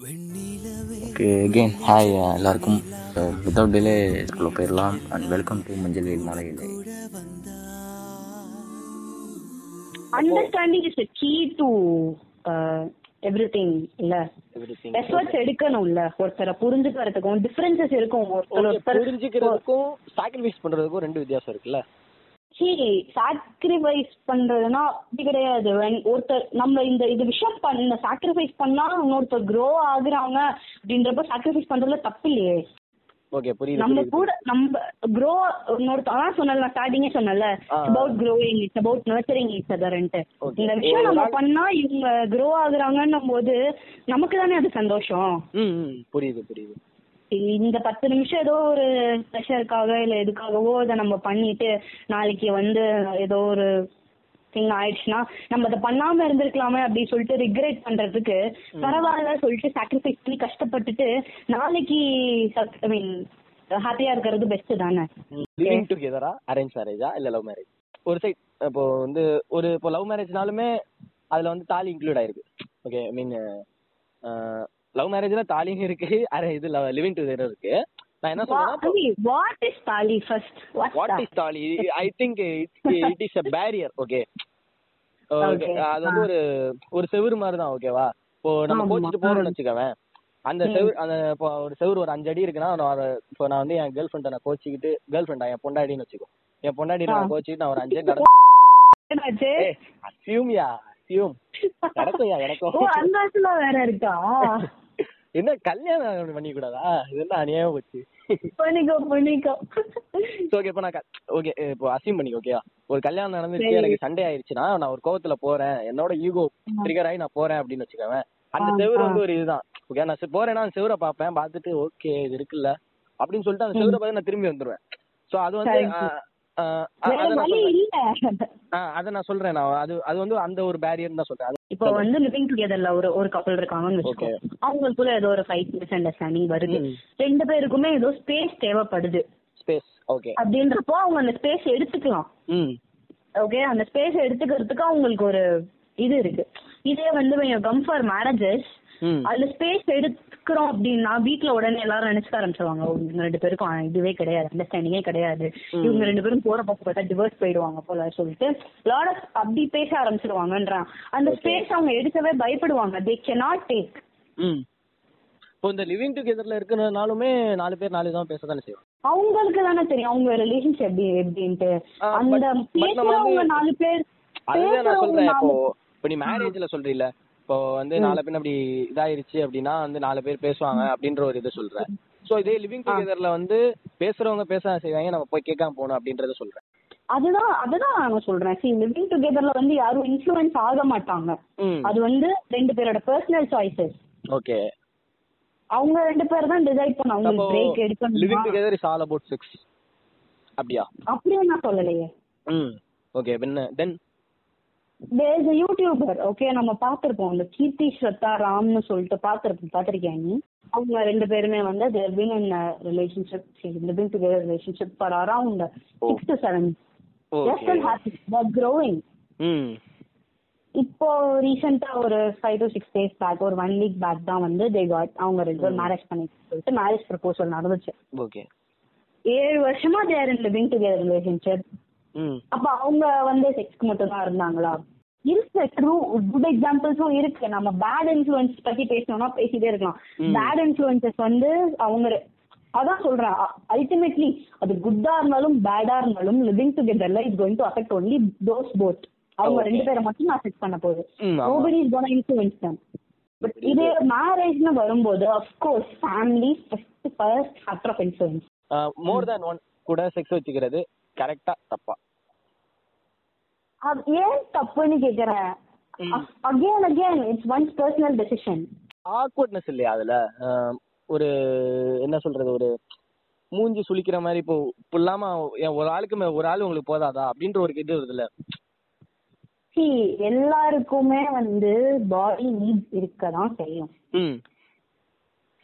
Okay again hi எல்லாருக்கும். Without delay இதுக்குள்ள போயிடலாம் அண்ட் வெல்கம் டு மஞ்சள் வெயில் மலையிலே understanding is key to everything இல்ல? எஃபர்ட்ஸ் எடுக்கணும்ல ஒருத்தரை புரிஞ்சுக்கிறதுக்கும் டிஃபரன்சஸ் இருக்கும் ஒருத்தர் புரிஞ்சுக்கிறதுக்கும் சாக்ரிஃபைஸ் பண்றதுக்கும் ரெண்டு வித்தியாசம் இருக்குல்ல? சரி சாக்ரிஃபைஸ் பண்றதுன்னா அப்படி கிடையாது ஒருத்தர் நம்ம இந்த இது விஷயம் பண்ண சாக்ரிஃபைஸ் பண்ணா இன்னொருத்தர் க்ரோ ஆகுறாங்க அப்படின்றப்ப சாக்ரிஃபைஸ் பண்றதுல தப்பு இல்லையே ஓகே புரியுது நம்ம. கூட நம்ம க்ரோ இன்னொருத்தர் அதான் சொன்னல நான் ஸ்டார்டிங்கே சொன்னல ஆ. About growing it's about nurturing it's அதர்ன்ட்டு Okay. இந்த விஷயம் நம்ம பண்ணா இவங்க க்ரோ ஆகுறாங்கன்னும் போது நமக்கு தானே அது சந்தோஷம் புரியுது புரியுது இந்த பத்து நிமிஷம் ஏதோ ஒரு ப்ரெஷருக்காக இல்ல எதுக்காகவோ இதை நம்ம பண்ணிட்டு நாளைக்கு வந்து ஏதோ ஒரு திங் ஆயிடுச்சுன்னா நம்ம அதை பண்ணாம இருந்திருக்கலாமே அப்படின்னு சொல்லிட்டு ரிக்ரெட் பண்றதுக்கு பரவாயில்ல சொல்லிட்டு சாக்ரிஃபைஸ் பண்ணி கஷ்டப்பட்டுட்டு நாளைக்கு ஐ மீன் ஹாப்பியா இருக்கிறது பெஸ்ட் தானே. லிவிங் டுகெதரா அரேஞ்ச் மேரேஜா இல்ல லவ் மேரேஜ் ஒரு சைட் இப்போ வந்து ஒரு இப்போ லவ் மேரேஜ்னாலுமே அதுல வந்து தாலி இன்க்ளூட் ஆயிருக்கு. ஓகே ஐ மீன் லவ் மேரேஜ்ல தாலியும் இருக்கு. அரே இது லிவிங் டுகெதர் இருக்கு. நான் என்ன சொல்றேன்னா what is thali first what is thali? I think it is a barrier okay. அது வந்து ஒரு ஒரு செவுரு மாதிரி தான் ஓகேவா இப்போ நம்ம. கோச்சிட்டு போறோம்னு வச்சுக்கவேன் அந்த செவுரு அந்த இப்போ ஒரு செவுரு ஒரு அஞ்சு அடி இருக்குன்னா இப்போ நான் வந்து என் கேர்ள் ஃப்ரெண்டை நான் கோச்சிக்கிட்டு கேர்ள் ஃப்ரெண்டா என் பொண்டாடின்னு வச்சுக்கோ. என் பொண்டாடி நான். கோச்சிட்டு நான் ஒரு அஞ்சு அடி நடந்து அசியூம்யா அசியூம் நடக்கும்யா ஓ எனக்கும் அந்த வேற இருக்கா? என்ன கல்யாணம் பண்ணிக்க கூடாதா இது என்ன அநியாயம் போச்சு. பண்ணிக்கோ பண்ணிக்கோ. ஓகே இப்போ நான் ஓகே இப்போ அசியூம் பண்ணி ஓகேவா ஒரு கல்யாணம் நடந்துச்சு எனக்கு சண்டே ஆயிடுச்சுன்னா நான் ஒரு கோவத்துல போறேன். என்னோட ஈகோ ட்ரிகர் ஆகி நான் போறேன் அப்படின்னு வச்சுக்கவேன். அந்த செவுரு. வந்து ஒரு இதுதான். ஓகே நான் போறேன்னா அந்த செவுரை பார்ப்பேன். பார்த்துட்டு ஓகே இது இருக்குல்ல. அப்படின்னு சொல்லிட்டு அந்த செவுரை பார்த்து நான் திரும்பி வந்துருவேன். சோ அது வந்து அதை நான் சொல்றேன். நான் அது அது வந்து அந்த ஒரு பேரியர் தான் சொல்றேன். இப்போ வந்து லிவிங் டுகெதர்ல ஒரு ஒரு கப்பல் இருக்காங்கன்னு வச்சுக்கோ. அவங்களுக்குள்ள ஏதோ ஒரு ஃபைட் மிஸ் அண்டர்ஸ்டாண்டிங் வருது. ரெண்டு பேருக்குமே ஏதோ ஸ்பேஸ் தேவைப்படுது. ஸ்பேஸ் ஓகே அப்படின்றப்போ அவங்க அந்த ஸ்பேஸ் எடுத்துக்கலாம். ஓகே அந்த ஸ்பேஸ் எடுத்துக்கிறதுக்கு அவங்களுக்கு ஒரு இது இருக்கு. இதே வந்து கம் ஃபார் மேரேஜஸ் ம். அதுல ஸ்பேஸ் எடுக்கிறோம் அப்படின்னா வீட்ல உடனே எல்லாரும் நினைச்சுக்க ஆரம்பிச்சிருவாங்க "ஓ, இவங்க ரெண்டு பேருக்கும் இதுவே கிடையாது அண்டர்ஸ்டாண்டிங்கே கிடையாது. இவங்க ரெண்டு பேரும் போற பக்கம் பார்த்தா டிவோர்ஸ் போயிடுவாங்க போல சொல்லிட்டு லாட் ஆஃப் அப்படி பேச ஆரம்பிச்சிருவாங்கன்றான். அந்த ஸ்பேஸ் அவங்க எடுக்கவே பயப்படுவாங்க. தே cannot டேக் ம். இப்போ இந்த லிவிங் டுகெதர்ல இருக்கிறனாலுமே நாலு பேர் நாலு தான் பேச தானே செய்வோம் அவங்களுக்கு தானே தெரியும். அவங்க ரிலேஷன்ஷிப் எப்படி எப்படின்ட்டு. அந்த பேசுறவங்க நாலு பேர் அதுதான் நான் சொல்றேன். இப்போ இப்போ நீ மேரேஜ்ல சொல்றீல இப்போ வந்து நாலு பேர் அப்படி இதாயிருச்சு அப்படின்னா வந்து நாலு பேர் பேசுவாங்க அப்படின்ற ஒரு இது சொல்றேன். சோ இதே லிவிங் டுகெதர்ல வந்து பேசுறவங்க பேச செய்வாங்க நம்ம போய் கேட்காம போகணும் அப்படின்றத சொல்றேன். அதுதான் அதுதான் நான் சொல்றேன். சி லிவிங் டுகெதர்ல வந்து யாரும் இன்ஃப்ளூயன்ஸ் ஆக மாட்டாங்க. அது வந்து ரெண்டு பேரோட பர்சனல் சாய்ஸஸ் ஓகே. அவங்க ரெண்டு பேர் தான் டிசைட் பண்ண அப்போ அவங்களுக்கு பிரேக் லிவிங் எடுக்கணும் together is all about sex அப்படியா? அப்படியே நான் சொல்லலையே. ம். ஓகே என்ன then there is YouTuber okay நம்ம பார்த்திருப்போம். இந்த கீர்த்தி ஸ்ரத்தா ராம்னு சொல்லிட்டு பார்த்திருப்போம். பார்த்திருக்கியா நீ? அவங்க ரெண்டு பேருமே வந்து there been in relationship living together relationship for around six to seven just happy that growing hmm இப்போ ரீசெண்டா ஒரு five to six days back ஒரு ஒன் வீக் பேக் தான் வந்து தே காட் அவங்க ரெண்டு பேரும் மேரேஜ் பண்ணி சொல்லிட்டு மேரேஜ் ப்ரப்போசல் நடந்துச்சு. ஓகே ஏழு வருஷமா there in living together relationship அப்ப அவங்க வந்து செக்ஸ்க்கு மட்டும் தான் இருந்தாங்களா? இருக்கு ட்ரூ குட் எக்ஸாம்பிள்ஸும் இருக்கு. நம்ம பேட் இன்ஃபுளுன்ஸ் பத்தி பேசணும்னா பேசிட்டே இருக்கலாம். பேட் இன்ஃபுளுன்சஸ் வந்து அவங்க அதான் சொல்றேன். அல்டிமேட்லி அது குட்டா இருந்தாலும் பேடா இருந்தாலும் living டுகெதர்ல is going to affect only those both அவங்க. ரெண்டு பேரை மட்டும் அஃபெக்ட் பண்ண போகுது. Nobody is gonna influence them but இது மேரேஜ்னு வரும்போது of course family first first factor of influence more than one கூட செக்ஸ் வச்சுக்கிறது கரெக்டா தப்பா. ஏன் தப்புன்னு கேக்குறேன். Again again it's ones personal decision awkwardness இல்லையா அதுல? ஒரு என்ன சொல்றது ஒரு மூஞ்சி சுளிக்கிற மாதிரி இப்போ இல்லாம ஒரு ஆளுக்கு ஒரு ஆள் உங்களுக்கு போதாதா? அப்படின்ற ஒரு இது வருதுல்ல எல்லாருக்குமே வந்து பாடி நீட்ஸ் இருக்க தான் செய்யும்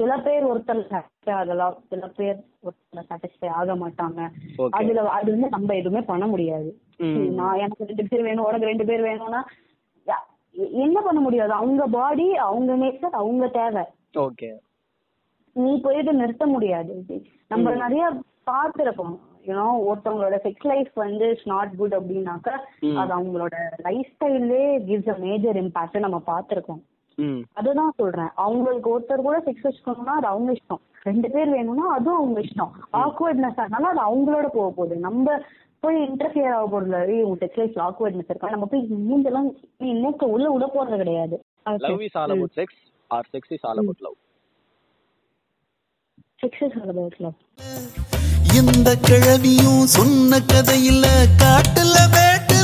சில பேர் ஒருத்தர் சாட்டிஸ்ஃபை ஆகலாம் சில பேர் ஒருத்தர் சாட்டிஸ்ஃபை ஆக மாட்டாங்க. அதுல அது வந்து நம்ம எதுவுமே பண்ண முடியாது நான் எனக்கு ரெண்டு பேர் வேணும் உனக்கு ரெண்டு பேர் வேணும்னா என்ன பண்ண முடியாது அவங்க பாடி அவங்க நேச்சர் அவங்க தேவை ஓகே நீ போயிட்டு நிறுத்த முடியாது. நம்ம. நிறைய பார்த்திருக்கோம் யூனோ ஒருத்தவங்களோட செக்ஸ் லைஃப் வந்து நாட் குட் அப்படின்னாக்கா. அது அவங்களோட லைஃப் ஸ்டைல்லே கிவ்ஸ் அ மேஜர் இம்பாக்ட் நம்ம பார்த்திருக்கோம் அதுதான் சொல்றேன். அவங்களுக்கு ஒருத்தர் கூட செக்ஸ் வச்சுக்கணும்னா அது அவங்க இஷ்டம். ரெண்டு பேர் வேணும்னா அதுவும் அவங்க இஷ்டம். ஆக்வர்ட்னஸ் ஆனாலும் அது அவங்களோட போக போகுது. நம்ம போய் இன்டர்ஃபியர் ஆக போறதுல ஏய் உன் செக்ஸ் லைஃப்ல ஆக்வர்ட்னஸ் இருக்கா? நம்ம போய் மூஞ்செல்லாம் நீ மூக்க உள்ள விட போறது கிடையாது. Love is all about sex or sex is all about love sex is love இந்த கிழவியும் சொன்ன கதையில காட்டுல வேட்டு